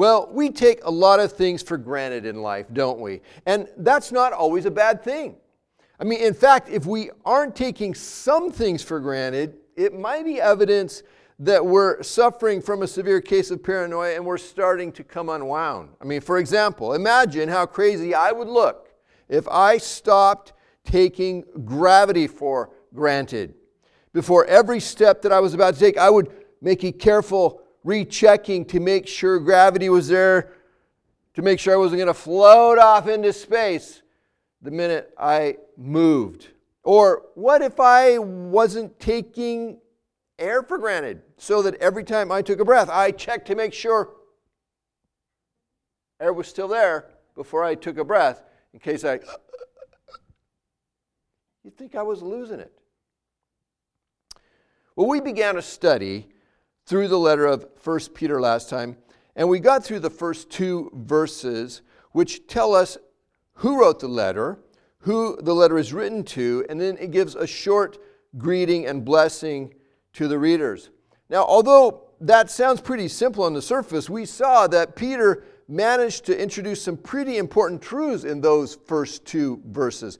Well, we take a lot of things for granted in life, don't we? And that's not always a bad thing. I mean, in fact, if we aren't taking some things for granted, it might be evidence that we're suffering from a severe case of paranoia and we're starting to come unwound. I mean, for example, imagine how crazy I would look if I stopped taking gravity for granted. Before every step that I was about to take, I would make a careful rechecking to make sure gravity was there, to make sure I wasn't going to float off into space the minute I moved. Or what if I wasn't taking air for granted so that every time I took a breath, I checked to make sure air was still there before I took a breath in case I. You'd think I was losing it. Well, we began a study through the letter of 1 Peter last time, and we got through the first two verses, which tell us who wrote the letter, who the letter is written to, and then it gives a short greeting and blessing to the readers. Now, although that sounds pretty simple on the surface, we saw that Peter managed to introduce some pretty important truths in those first two verses.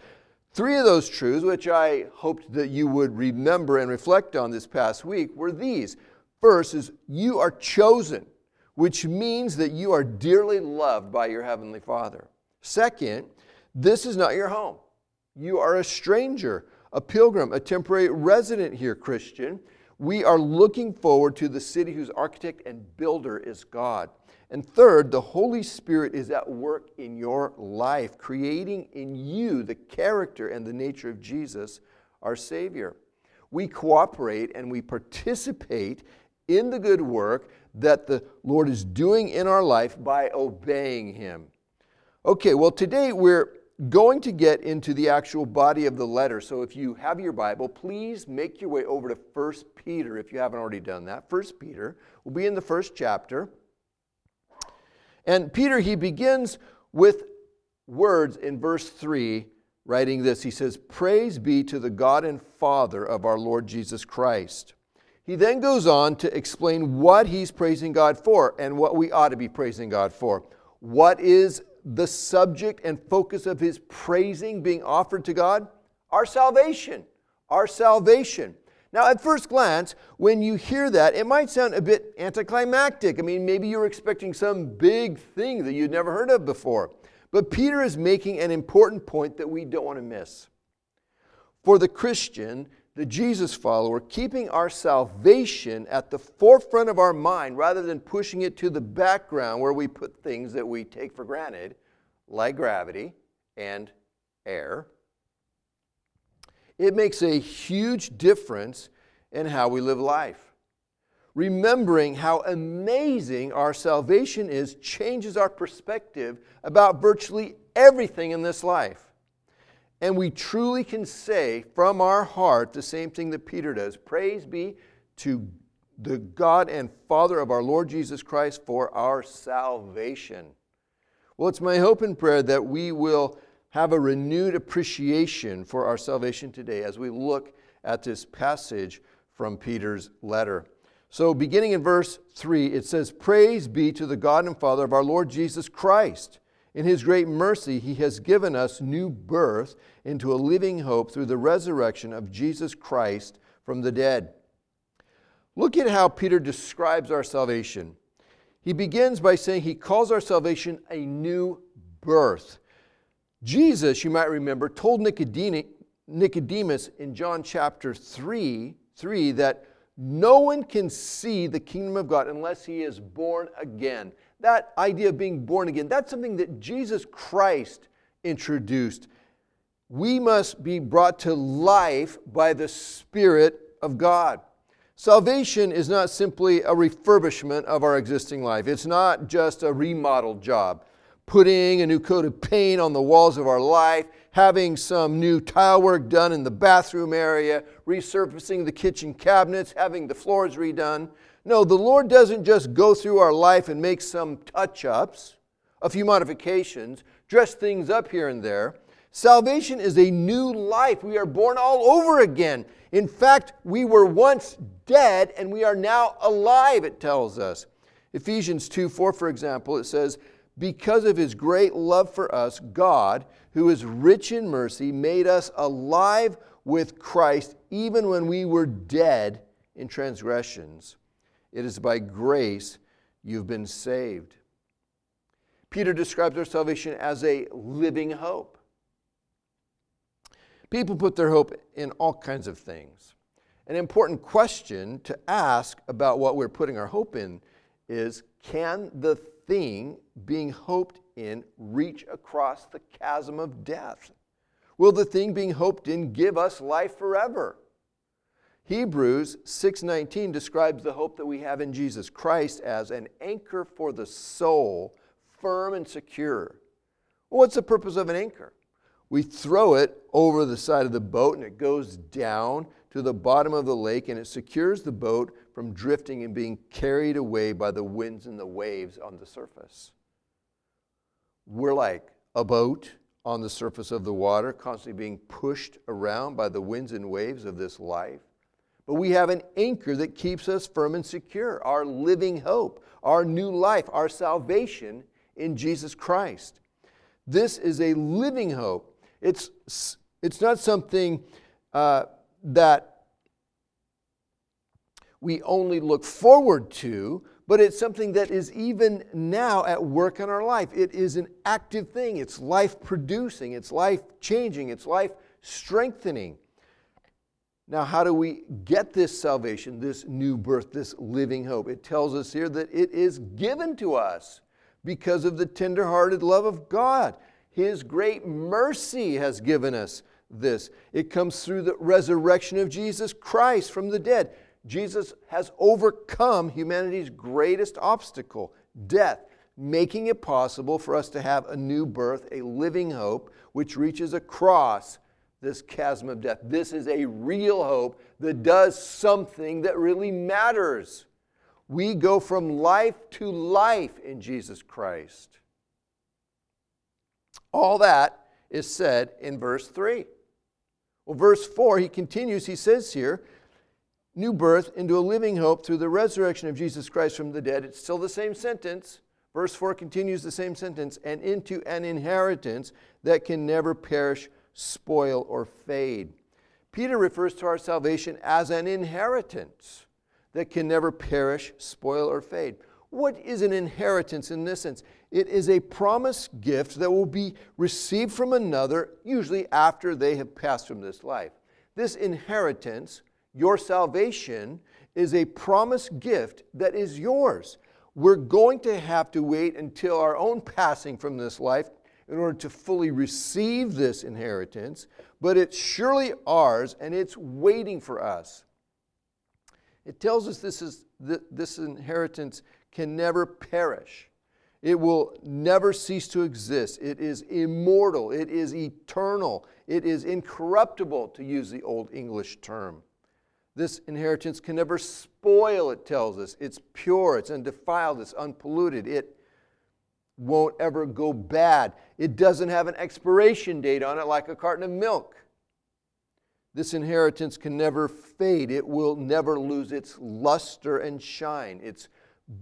Three of those truths, which I hoped that you would remember and reflect on this past week, were these. First is you are chosen, which means that you are dearly loved by your Heavenly Father. Second, this is not your home. You are a stranger, a pilgrim, a temporary resident here, Christian. We are looking forward to the city whose architect and builder is God. And third, the Holy Spirit is at work in your life, creating in you the character and the nature of Jesus, our Savior. We cooperate and we participate in the good work that the Lord is doing in our life by obeying Him. Okay, well, today we're going to get into the actual body of the letter. So if you have your Bible, please make your way over to 1 Peter if you haven't already done that. 1 Peter will be in the first chapter. And Peter, he begins with words in verse 3, writing this. He says, Praise be to the God and Father of our Lord Jesus Christ. He then goes on to explain what he's praising God for and what we ought to be praising God for. What is the subject and focus of his praising being offered to God? Our salvation. Our salvation. Now, at first glance, when you hear that, it might sound a bit anticlimactic. I mean, maybe you're expecting some big thing that you'd never heard of before. But Peter is making an important point that we don't want to miss. For the Christian, the Jesus follower, keeping our salvation at the forefront of our mind rather than pushing it to the background where we put things that we take for granted, like gravity and air, it makes a huge difference in how we live life. Remembering how amazing our salvation is changes our perspective about virtually everything in this life. And we truly can say from our heart the same thing that Peter does Praise be to the God and Father of our Lord Jesus Christ for our salvation. Well, it's my hope and prayer that we will have a renewed appreciation for our salvation today as we look at this passage from Peter's letter. So, beginning in verse 3, it says, Praise be to the God and Father of our Lord Jesus Christ. In his great mercy, he has given us new birth into a living hope through the resurrection of Jesus Christ from the dead. Look at how Peter describes our salvation. He begins by saying he calls our salvation a new birth. Jesus, you might remember, told Nicodemus in John chapter 3, 3 that no one can see the kingdom of God unless he is born again. That idea of being born again, that's something that Jesus Christ introduced. We must be brought to life by the Spirit of God. Salvation is not simply a refurbishment of our existing life. It's not just a remodeled job putting a new coat of paint on the walls of our life, having some new tile work done in the bathroom area, resurfacing the kitchen cabinets, having the floors redone. No, the Lord doesn't just go through our life and make some touch ups, a few modifications, dress things up here and there. Salvation is a new life. We are born all over again. In fact, we were once dead and we are now alive, it tells us. Ephesians 2 4, for example, it says, Because of his great love for us, God, who is rich in mercy, made us alive with Christ even when we were dead in transgressions. It is by grace you've been saved. Peter describes our salvation as a living hope. People put their hope in all kinds of things. An important question to ask about what we're putting our hope in is can the thing being hoped in reach across the chasm of death? Will the thing being hoped in give us life forever? Hebrews 6:19 describes the hope that we have in Jesus Christ as an anchor for the soul, firm and secure. Well, what's the purpose of an anchor? We throw it over the side of the boat and it goes down to the bottom of the lake and it secures the boat from drifting and being carried away by the winds and the waves on the surface. We're like a boat on the surface of the water, constantly being pushed around by the winds and waves of this life. But we have an anchor that keeps us firm and secure, our living hope, our new life, our salvation in Jesus Christ. This is a living hope. It's, it's not something uh, that we only look forward to, but it's something that is even now at work in our life. It is an active thing, it's life producing, it's life changing, it's life strengthening. Now, how do we get this salvation, this new birth, this living hope? It tells us here that it is given to us because of the tenderhearted love of God. His great mercy has given us this. It comes through the resurrection of Jesus Christ from the dead. Jesus has overcome humanity's greatest obstacle, death, making it possible for us to have a new birth, a living hope, which reaches across this chasm of death. This is a real hope that does something that really matters. We go from life to life in Jesus Christ. All that is said in verse 3. Well, verse 4, he continues, he says here, new birth into a living hope through the resurrection of Jesus Christ from the dead. It's still the same sentence. Verse 4 continues the same sentence, and into an inheritance that can never perish, spoil, or fade. Peter refers to our salvation as an inheritance that can never perish, spoil, or fade. What is an inheritance in this sense? It is a promised gift that will be received from another, usually after they have passed from this life. This inheritance, your salvation, is a promised gift that is yours. We're going to have to wait until our own passing from this life in order to fully receive this inheritance, but it's surely ours and it's waiting for us. It tells us this, is, this inheritance can never perish. It will never cease to exist. It is immortal. It is eternal. It is incorruptible, to use the Old English term. This inheritance can never spoil, it tells us. It's pure, it's undefiled, it's unpolluted. It won't ever go bad. It doesn't have an expiration date on it like a carton of milk. This inheritance can never fade. It will never lose its luster and shine. Its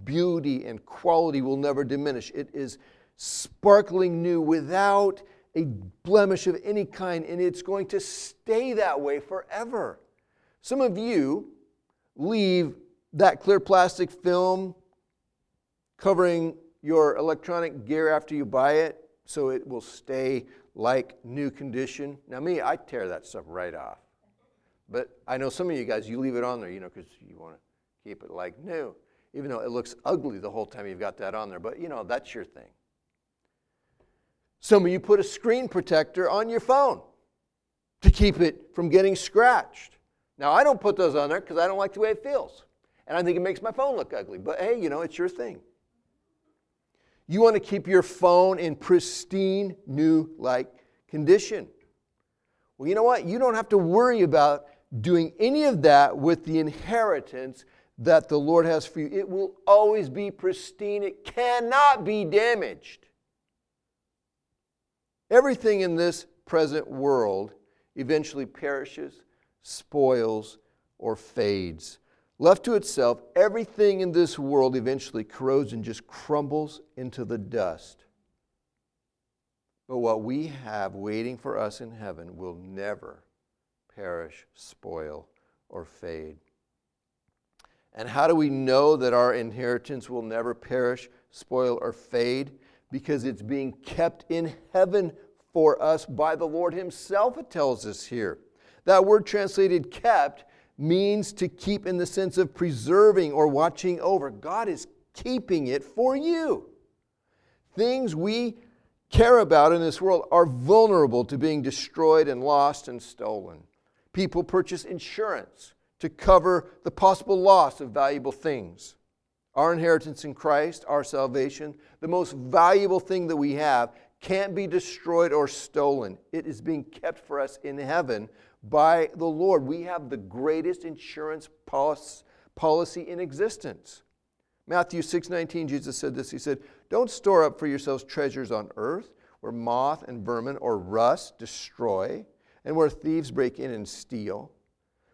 beauty and quality will never diminish. It is sparkling new without a blemish of any kind, and it's going to stay that way forever. Some of you leave that clear plastic film covering your electronic gear after you buy it so it will stay like new condition. Now, me, I tear that stuff right off. But I know some of you guys, you leave it on there, you know, because you want to keep it like new even though it looks ugly the whole time you've got that on there. But you know, that's your thing. Some of you put a screen protector on your phone to keep it from getting scratched. Now, I don't put those on there because I don't like the way it feels. And I think it makes my phone look ugly. But hey, you know, it's your thing. You want to keep your phone in pristine, new like condition. Well, you know what? You don't have to worry about doing any of that with the inheritance that the Lord has for you. It will always be pristine, it cannot be damaged. Everything in this present world eventually perishes, spoils, or fades. Left to itself, everything in this world eventually corrodes and just crumbles into the dust. But what we have waiting for us in heaven will never perish, spoil, or fade. And how do we know that our inheritance will never perish, spoil, or fade? Because it's being kept in heaven for us by the Lord Himself, it tells us here. That word translated kept means to keep in the sense of preserving or watching over. God is keeping it for you. Things we care about in this world are vulnerable to being destroyed and lost and stolen. People purchase insurance to cover the possible loss of valuable things. Our inheritance in Christ, our salvation, the most valuable thing that we have, can't be destroyed or stolen. It is being kept for us in heaven by the Lord. We have the greatest insurance policy in existence. Matthew 6:19 Jesus said this. He said, "Don't store up for yourselves treasures on earth where moth and vermin or rust destroy and where thieves break in and steal,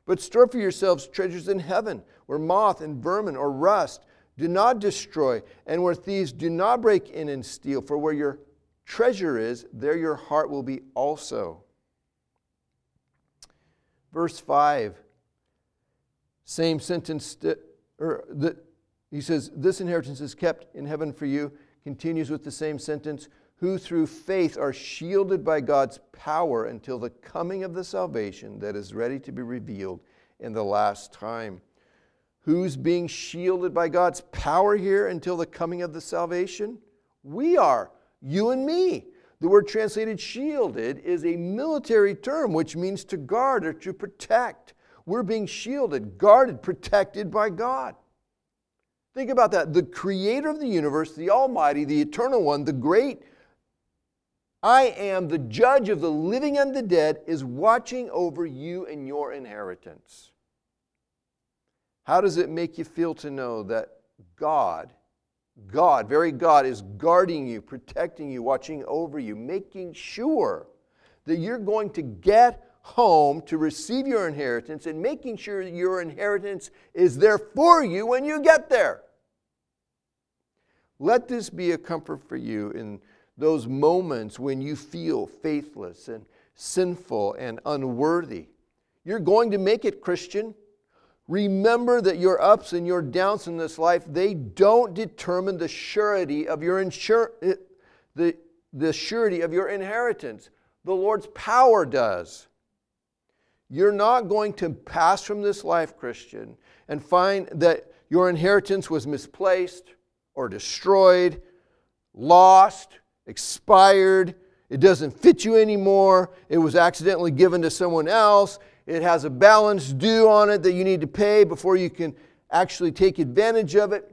but store for yourselves treasures in heaven where moth and vermin or rust do not destroy and where thieves do not break in and steal, for where your treasure is, there your heart will be also." Verse 5, same sentence, or er, the, he says, This inheritance is kept in heaven for you, continues with the same sentence, who through faith are shielded by God's power until the coming of the salvation that is ready to be revealed in the last time. Who's being shielded by God's power here until the coming of the salvation? We are, you and me. The word translated shielded is a military term which means to guard or to protect. We're being shielded, guarded, protected by God. Think about that. The creator of the universe, the Almighty, the Eternal One, the great I am, the judge of the living and the dead, is watching over you and your inheritance. How does it make you feel to know that God God, very God, is guarding you, protecting you, watching over you, making sure that you're going to get home to receive your inheritance and making sure your inheritance is there for you when you get there. Let this be a comfort for you in those moments when you feel faithless and sinful and unworthy. You're going to make it, Christian. Remember that your ups and your downs in this life, they don't determine the surety of your insur- eh, the, the surety of your inheritance. The Lord's power does. You're not going to pass from this life, Christian, and find that your inheritance was misplaced or destroyed, lost, expired, it doesn't fit you anymore, it was accidentally given to someone else, it has a balance due on it that you need to pay before you can actually take advantage of it,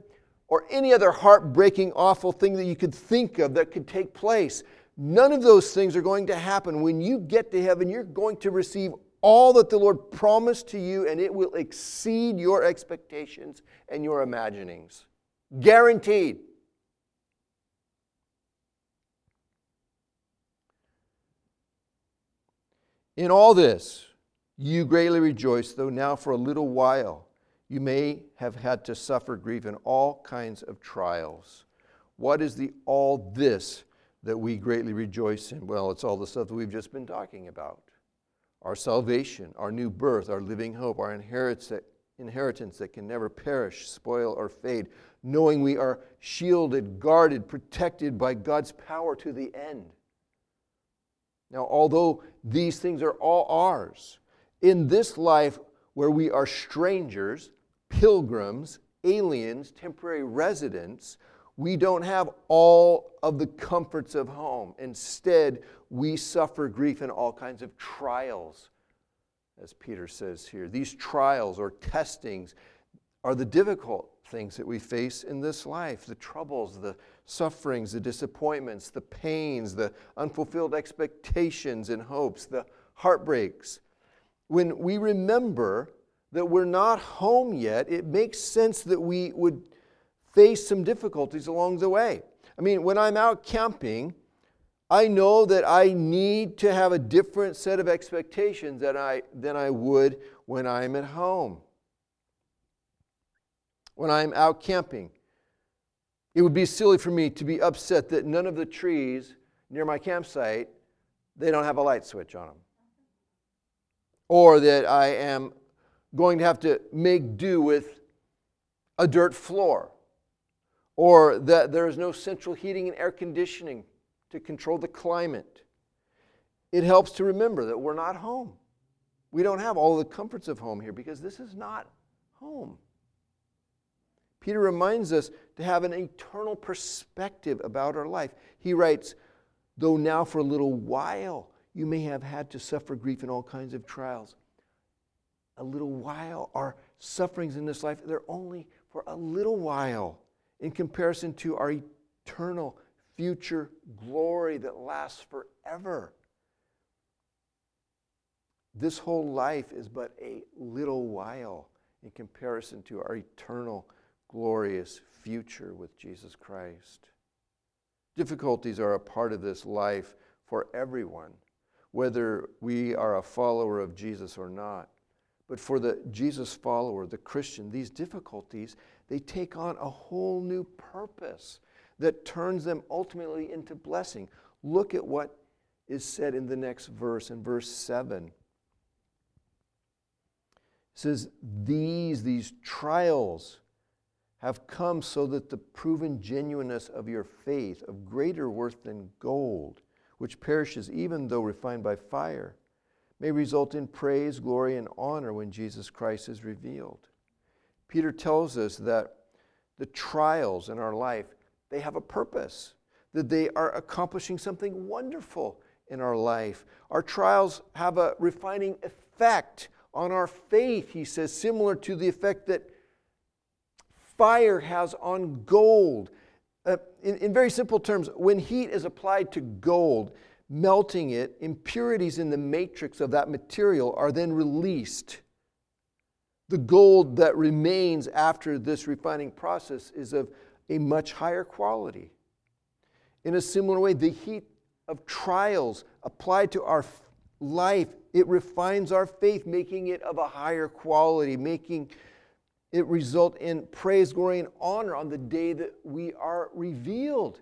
or any other heartbreaking, awful thing that you could think of that could take place. None of those things are going to happen. When you get to heaven, you're going to receive all that the Lord promised to you, and it will exceed your expectations and your imaginings. Guaranteed. In all this, you greatly rejoice, though now for a little while you may have had to suffer grief in all kinds of trials. What is the all this that we greatly rejoice in? Well, it's all the stuff that we've just been talking about our salvation, our new birth, our living hope, our inheritance that can never perish, spoil, or fade, knowing we are shielded, guarded, protected by God's power to the end. Now, although these things are all ours, in this life where we are strangers, pilgrims, aliens, temporary residents, we don't have all of the comforts of home. Instead, we suffer grief and all kinds of trials, as Peter says here. These trials or testings are the difficult things that we face in this life the troubles, the sufferings, the disappointments, the pains, the unfulfilled expectations and hopes, the heartbreaks when we remember that we're not home yet, it makes sense that we would face some difficulties along the way. I mean, when I'm out camping, I know that I need to have a different set of expectations than I, than I would when I'm at home. when I'm out camping. It would be silly for me to be upset that none of the trees near my campsite they don't have a light switch on them. Or that I am going to have to make do with a dirt floor. Or that there is no central heating and air conditioning to control the climate. It helps to remember that we're not home. We don't have all the comforts of home here because this is not home. Peter reminds us to have an eternal perspective about our life. He writes, Though now for a little while you may have had to suffer grief in all kinds of trials. A little while, our sufferings in this life, they're only for a little while in comparison to our eternal future glory that lasts forever. This whole life is but a little while in comparison to our eternal, glorious future with Jesus Christ. Difficulties are a part of this life for everyone, whether we are a follower of Jesus or not. But for the Jesus follower, the Christian, these difficulties, they take on a whole new purpose that turns them ultimately into blessing. Look at what is said in the next verse, in verse 7. It says, These, these trials, have come so that the proven genuineness of your faith, of greater worth than gold, which perishes even though refined by fire, may result in praise, glory, and honor when Jesus Christ is revealed. Peter tells us that the trials in our life, they have a purpose, that they are accomplishing something wonderful in our life. Our trials have a refining effect on our faith, he says, similar to the effect that fire has on gold. In, in very simple terms, when heat is applied to gold, melting it, impurities in the matrix of that material are then released. The gold that remains after this refining process is of a much higher quality. In a similar way, the heat of trials applied to our life, it refines our faith, making it of a higher quality, making it result in praise, glory, and honor on the day that we are revealed.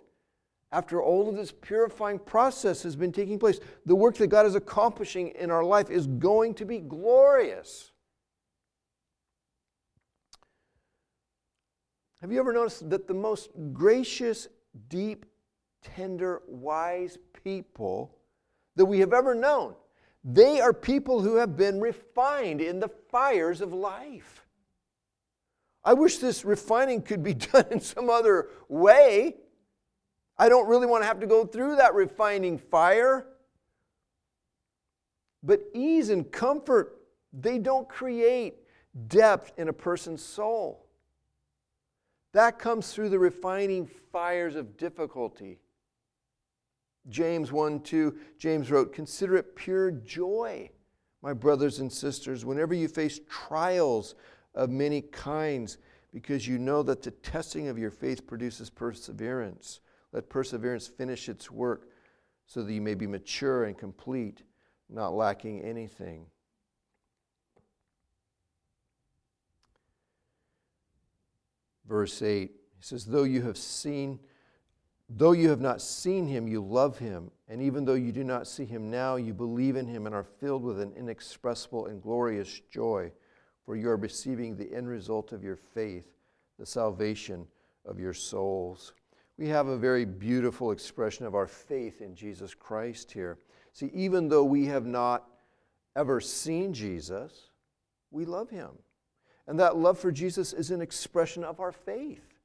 After all of this purifying process has been taking place, the work that God is accomplishing in our life is going to be glorious. Have you ever noticed that the most gracious, deep, tender, wise people that we have ever known, they are people who have been refined in the fires of life. I wish this refining could be done in some other way. I don't really want to have to go through that refining fire. But ease and comfort, they don't create depth in a person's soul. That comes through the refining fires of difficulty. James 1 2, James wrote, Consider it pure joy, my brothers and sisters, whenever you face trials of many kinds, because you know that the testing of your faith produces perseverance. Let perseverance finish its work so that you may be mature and complete, not lacking anything. Verse 8, he says, Though you have seen, though you have not seen him, you love him. And even though you do not see him now, you believe in him and are filled with an inexpressible and glorious joy for you are receiving the end result of your faith, the salvation of your souls. We have a very beautiful expression of our faith in Jesus Christ here. See, even though we have not ever seen Jesus, we love him. And that love for Jesus is an expression of our faith.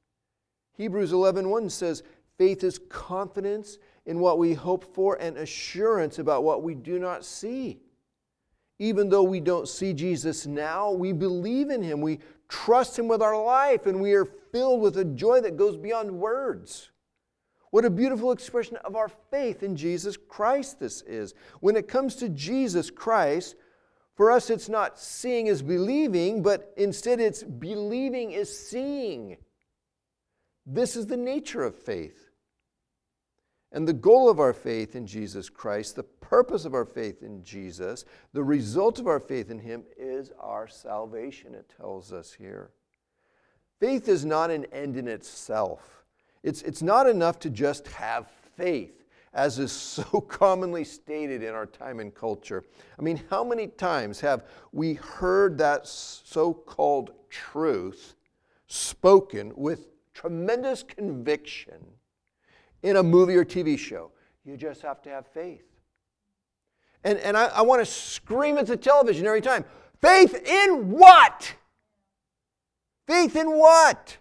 Hebrews 11:1 says, "Faith is confidence in what we hope for and assurance about what we do not see." Even though we don't see Jesus now, we believe in him. We trust him with our life, and we are filled with a joy that goes beyond words. What a beautiful expression of our faith in Jesus Christ this is. When it comes to Jesus Christ, for us it's not seeing is believing, but instead it's believing is seeing. This is the nature of faith. And the goal of our faith in Jesus Christ, the purpose of our faith in Jesus, the result of our faith in Him is our salvation, it tells us here. Faith is not an end in itself. It's, it's not enough to just have faith, as is so commonly stated in our time and culture. I mean, how many times have we heard that so called truth spoken with tremendous conviction in a movie or TV show? You just have to have faith. And, and I, I want to scream at the television every time faith in what? Faith in what?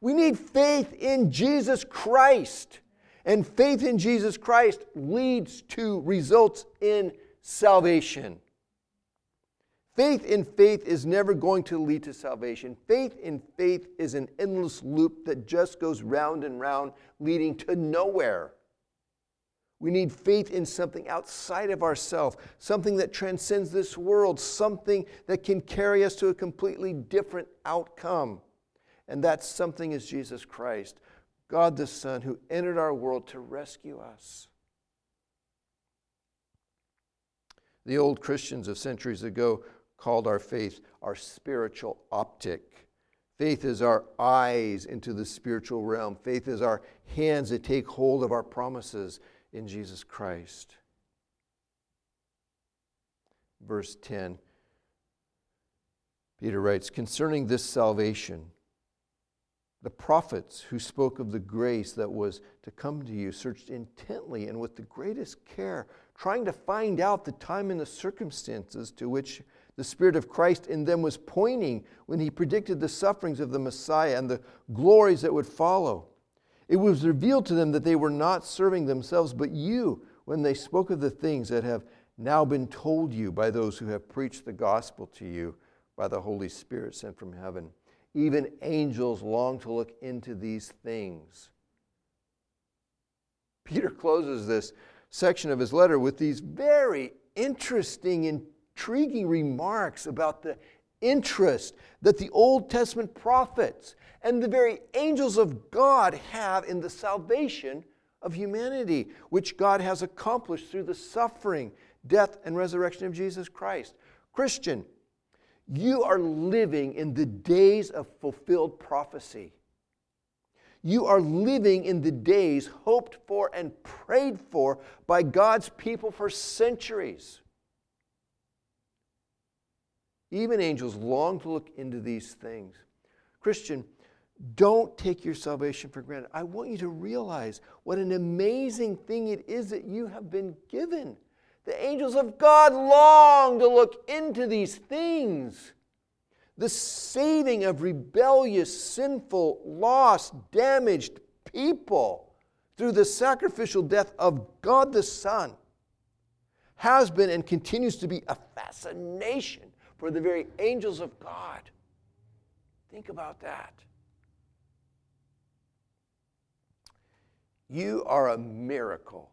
We need faith in Jesus Christ. And faith in Jesus Christ leads to results in salvation. Faith in faith is never going to lead to salvation. Faith in faith is an endless loop that just goes round and round, leading to nowhere. We need faith in something outside of ourselves, something that transcends this world, something that can carry us to a completely different outcome. And that something is Jesus Christ, God the Son, who entered our world to rescue us. The old Christians of centuries ago called our faith our spiritual optic. Faith is our eyes into the spiritual realm. Faith is our hands that take hold of our promises in Jesus Christ. Verse 10, Peter writes Concerning this salvation, the prophets who spoke of the grace that was to come to you searched intently and with the greatest care, trying to find out the time and the circumstances to which the Spirit of Christ in them was pointing when he predicted the sufferings of the Messiah and the glories that would follow. It was revealed to them that they were not serving themselves, but you, when they spoke of the things that have now been told you by those who have preached the gospel to you by the Holy Spirit sent from heaven. Even angels long to look into these things. Peter closes this section of his letter with these very interesting, intriguing remarks about the interest that the Old Testament prophets and the very angels of God have in the salvation of humanity, which God has accomplished through the suffering, death, and resurrection of Jesus Christ. Christian, you are living in the days of fulfilled prophecy. You are living in the days hoped for and prayed for by God's people for centuries. Even angels long to look into these things. Christian, don't take your salvation for granted. I want you to realize what an amazing thing it is that you have been given. The angels of God long to look into these things. The saving of rebellious, sinful, lost, damaged people through the sacrificial death of God the Son has been and continues to be a fascination for the very angels of God. Think about that. You are a miracle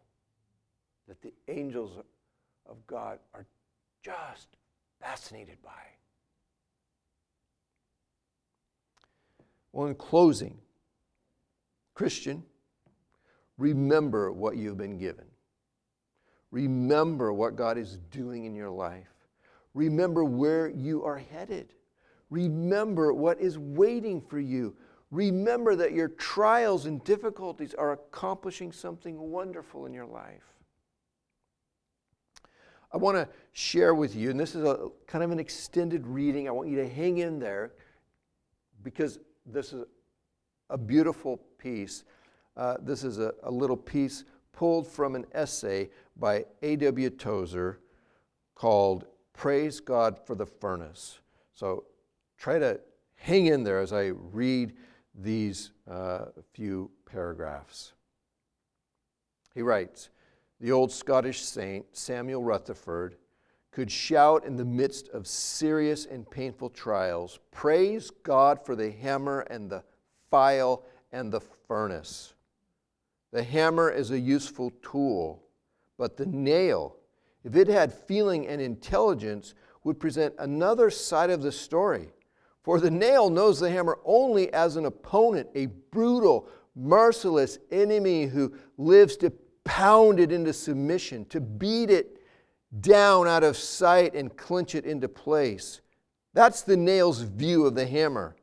that the angels of God are just fascinated by. Well, in closing, Christian, remember what you've been given. Remember what God is doing in your life. Remember where you are headed. Remember what is waiting for you. Remember that your trials and difficulties are accomplishing something wonderful in your life. I want to share with you, and this is a kind of an extended reading. I want you to hang in there because this is a beautiful piece. Uh, this is a, a little piece pulled from an essay by A.W. Tozer called Praise God for the Furnace. So try to hang in there as I read these uh, few paragraphs. He writes The old Scottish saint, Samuel Rutherford, could shout in the midst of serious and painful trials Praise God for the hammer and the file and the furnace. The hammer is a useful tool, but the nail, if it had feeling and intelligence, would present another side of the story. For the nail knows the hammer only as an opponent, a brutal, merciless enemy who lives to pound it into submission, to beat it down out of sight and clinch it into place. That's the nail's view of the hammer.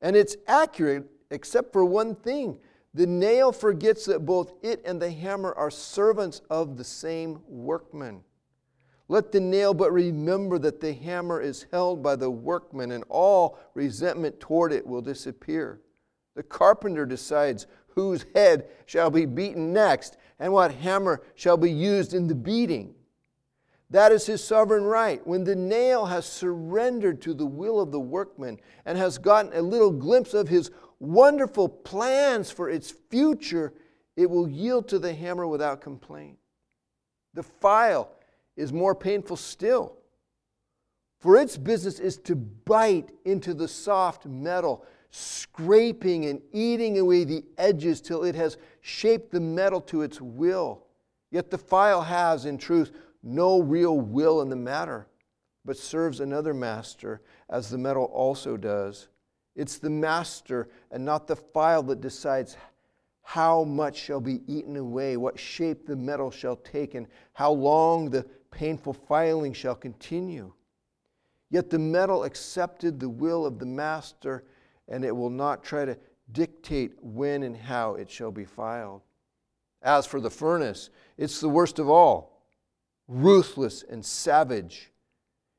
And it's accurate except for one thing. The nail forgets that both it and the hammer are servants of the same workman. Let the nail but remember that the hammer is held by the workman, and all resentment toward it will disappear. The carpenter decides whose head shall be beaten next and what hammer shall be used in the beating. That is his sovereign right. When the nail has surrendered to the will of the workman and has gotten a little glimpse of his wonderful plans for its future, it will yield to the hammer without complaint. The file is more painful still, for its business is to bite into the soft metal, scraping and eating away the edges till it has shaped the metal to its will. Yet the file has, in truth, no real will in the matter, but serves another master, as the metal also does. It's the master and not the file that decides how much shall be eaten away, what shape the metal shall take, and how long the painful filing shall continue. Yet the metal accepted the will of the master, and it will not try to dictate when and how it shall be filed. As for the furnace, it's the worst of all, ruthless and savage.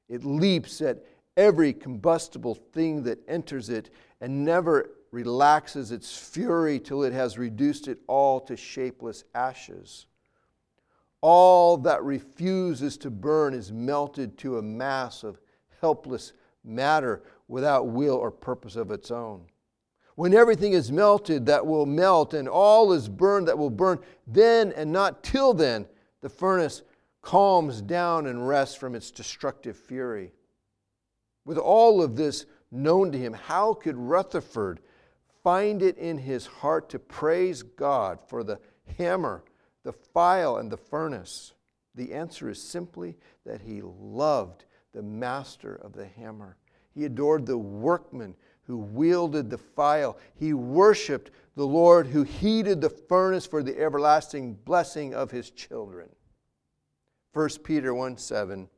It leaps at every combustible thing that enters it and never relaxes its fury till it has reduced it all to shapeless ashes. All that refuses to burn is melted to a mass of helpless matter without will or purpose of its own. When everything is melted that will melt and all is burned that will burn, then and not till then, the furnace calms down and rests from its destructive fury. With all of this known to him, how could Rutherford find it in his heart to praise God for the hammer, the file, and the furnace? The answer is simply that he loved the master of the hammer. He adored the workman who wielded the file. He worshiped the Lord who heated the furnace for the everlasting blessing of his children. 1 Peter 1 7,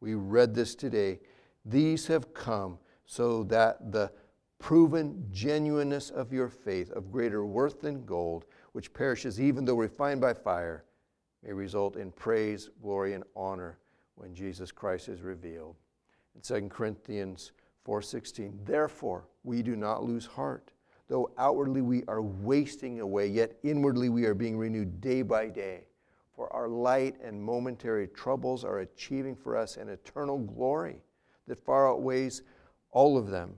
we read this today. These have come so that the proven genuineness of your faith, of greater worth than gold, which perishes even though refined by fire, may result in praise, glory, and honor when Jesus Christ is revealed. In 2 Corinthians 4:16, therefore we do not lose heart, though outwardly we are wasting away, yet inwardly we are being renewed day by day. For our light and momentary troubles are achieving for us an eternal glory that far outweighs all of them.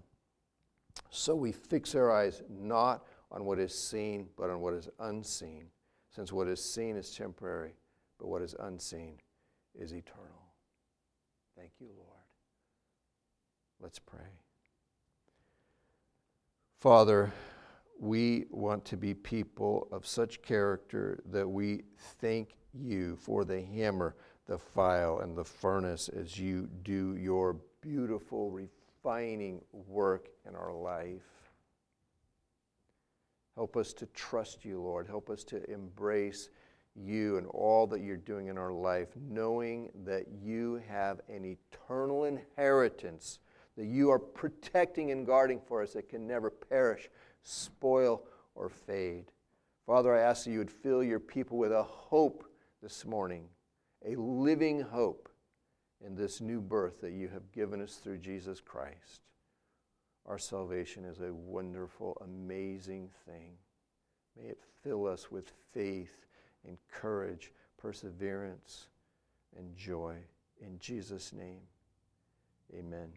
So we fix our eyes not on what is seen, but on what is unseen, since what is seen is temporary, but what is unseen is eternal. Thank you, Lord. Let's pray. Father, we want to be people of such character that we thank you for the hammer, the file, and the furnace as you do your beautiful, refining work in our life. Help us to trust you, Lord. Help us to embrace you and all that you're doing in our life, knowing that you have an eternal inheritance that you are protecting and guarding for us that can never perish, spoil, or fade. Father, I ask that you would fill your people with a hope this morning, a living hope in this new birth that you have given us through Jesus Christ. Our salvation is a wonderful, amazing thing. May it fill us with faith and courage, perseverance and joy. In Jesus' name, amen.